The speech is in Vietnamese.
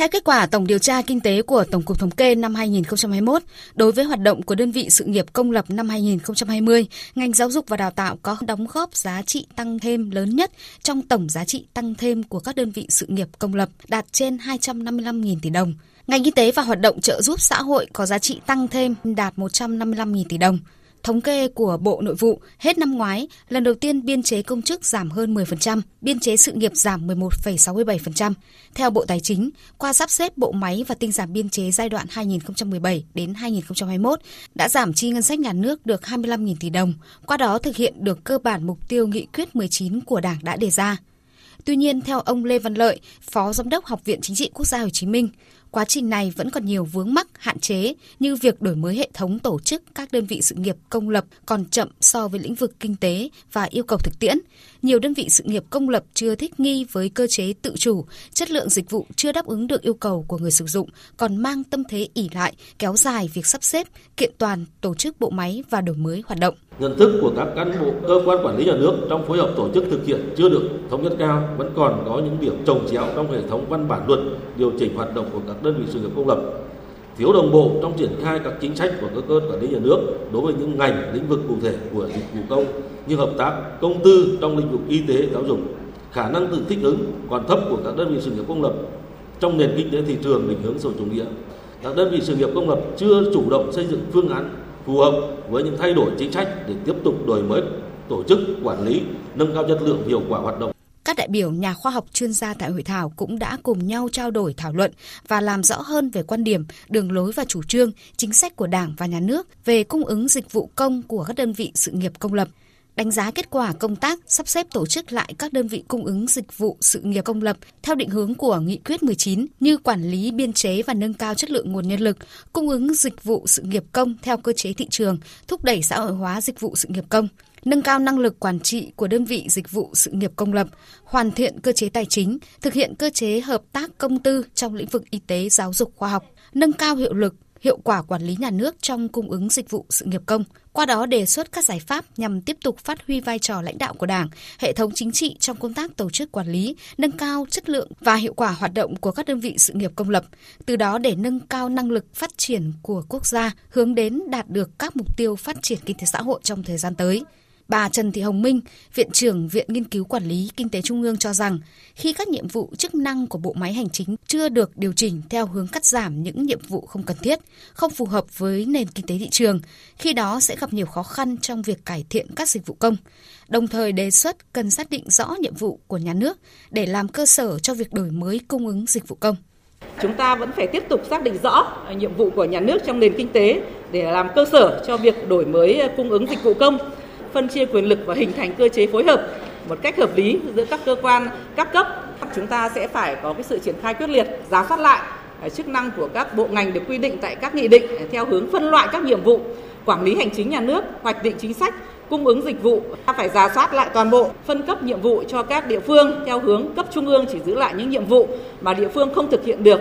Theo kết quả tổng điều tra kinh tế của Tổng cục Thống kê năm 2021, đối với hoạt động của đơn vị sự nghiệp công lập năm 2020, ngành giáo dục và đào tạo có đóng góp giá trị tăng thêm lớn nhất trong tổng giá trị tăng thêm của các đơn vị sự nghiệp công lập, đạt trên 255.000 tỷ đồng. Ngành y tế và hoạt động trợ giúp xã hội có giá trị tăng thêm đạt 155.000 tỷ đồng. Thống kê của Bộ Nội vụ, hết năm ngoái, lần đầu tiên biên chế công chức giảm hơn 10%, biên chế sự nghiệp giảm 11,67%. Theo Bộ Tài chính, qua sắp xếp bộ máy và tinh giảm biên chế giai đoạn 2017 đến 2021 đã giảm chi ngân sách nhà nước được 25.000 tỷ đồng, qua đó thực hiện được cơ bản mục tiêu nghị quyết 19 của Đảng đã đề ra. Tuy nhiên, theo ông Lê Văn Lợi, Phó Giám đốc Học viện Chính trị Quốc gia Hồ Chí Minh, quá trình này vẫn còn nhiều vướng mắc, hạn chế như việc đổi mới hệ thống tổ chức các đơn vị sự nghiệp công lập còn chậm so với lĩnh vực kinh tế và yêu cầu thực tiễn. Nhiều đơn vị sự nghiệp công lập chưa thích nghi với cơ chế tự chủ, chất lượng dịch vụ chưa đáp ứng được yêu cầu của người sử dụng, còn mang tâm thế ỉ lại, kéo dài việc sắp xếp, kiện toàn, tổ chức bộ máy và đổi mới hoạt động. Nhận thức của các cán bộ cơ quan quản lý nhà nước trong phối hợp tổ chức thực hiện chưa được thống nhất cao, vẫn còn có những điểm trồng chéo trong hệ thống văn bản luật điều chỉnh hoạt động của các đơn vị sự nghiệp công lập, thiếu đồng bộ trong triển khai các chính sách của cơ quan quản lý nhà nước đối với những ngành, lĩnh vực cụ thể của dịch vụ công như hợp tác, công tư trong lĩnh vực y tế, giáo dục. Khả năng tự thích ứng còn thấp của các đơn vị sự nghiệp công lập trong nền kinh tế thị trường định hướng xã hội chủ nghĩa. Các đơn vị sự nghiệp công lập chưa chủ động xây dựng phương án phù hợp với những thay đổi chính sách để tiếp tục đổi mới tổ chức, quản lý, nâng cao chất lượng hiệu quả hoạt động các đại biểu nhà khoa học chuyên gia tại hội thảo cũng đã cùng nhau trao đổi thảo luận và làm rõ hơn về quan điểm, đường lối và chủ trương, chính sách của Đảng và Nhà nước về cung ứng dịch vụ công của các đơn vị sự nghiệp công lập đánh giá kết quả công tác sắp xếp tổ chức lại các đơn vị cung ứng dịch vụ sự nghiệp công lập theo định hướng của Nghị quyết 19 như quản lý biên chế và nâng cao chất lượng nguồn nhân lực, cung ứng dịch vụ sự nghiệp công theo cơ chế thị trường, thúc đẩy xã hội hóa dịch vụ sự nghiệp công nâng cao năng lực quản trị của đơn vị dịch vụ sự nghiệp công lập, hoàn thiện cơ chế tài chính, thực hiện cơ chế hợp tác công tư trong lĩnh vực y tế, giáo dục, khoa học, nâng cao hiệu lực, hiệu quả quản lý nhà nước trong cung ứng dịch vụ sự nghiệp công, qua đó đề xuất các giải pháp nhằm tiếp tục phát huy vai trò lãnh đạo của Đảng, hệ thống chính trị trong công tác tổ chức quản lý, nâng cao chất lượng và hiệu quả hoạt động của các đơn vị sự nghiệp công lập, từ đó để nâng cao năng lực phát triển của quốc gia, hướng đến đạt được các mục tiêu phát triển kinh tế xã hội trong thời gian tới. Bà Trần Thị Hồng Minh, Viện trưởng Viện Nghiên cứu Quản lý Kinh tế Trung ương cho rằng, khi các nhiệm vụ chức năng của bộ máy hành chính chưa được điều chỉnh theo hướng cắt giảm những nhiệm vụ không cần thiết, không phù hợp với nền kinh tế thị trường, khi đó sẽ gặp nhiều khó khăn trong việc cải thiện các dịch vụ công. Đồng thời đề xuất cần xác định rõ nhiệm vụ của nhà nước để làm cơ sở cho việc đổi mới cung ứng dịch vụ công. Chúng ta vẫn phải tiếp tục xác định rõ nhiệm vụ của nhà nước trong nền kinh tế để làm cơ sở cho việc đổi mới cung ứng dịch vụ công phân chia quyền lực và hình thành cơ chế phối hợp. Một cách hợp lý giữa các cơ quan, các cấp, chúng ta sẽ phải có cái sự triển khai quyết liệt giá soát lại à, chức năng của các bộ ngành được quy định tại các nghị định à, theo hướng phân loại các nhiệm vụ, quản lý hành chính nhà nước, hoạch định chính sách, cung ứng dịch vụ. Ta phải giả soát lại toàn bộ, phân cấp nhiệm vụ cho các địa phương theo hướng cấp trung ương chỉ giữ lại những nhiệm vụ mà địa phương không thực hiện được.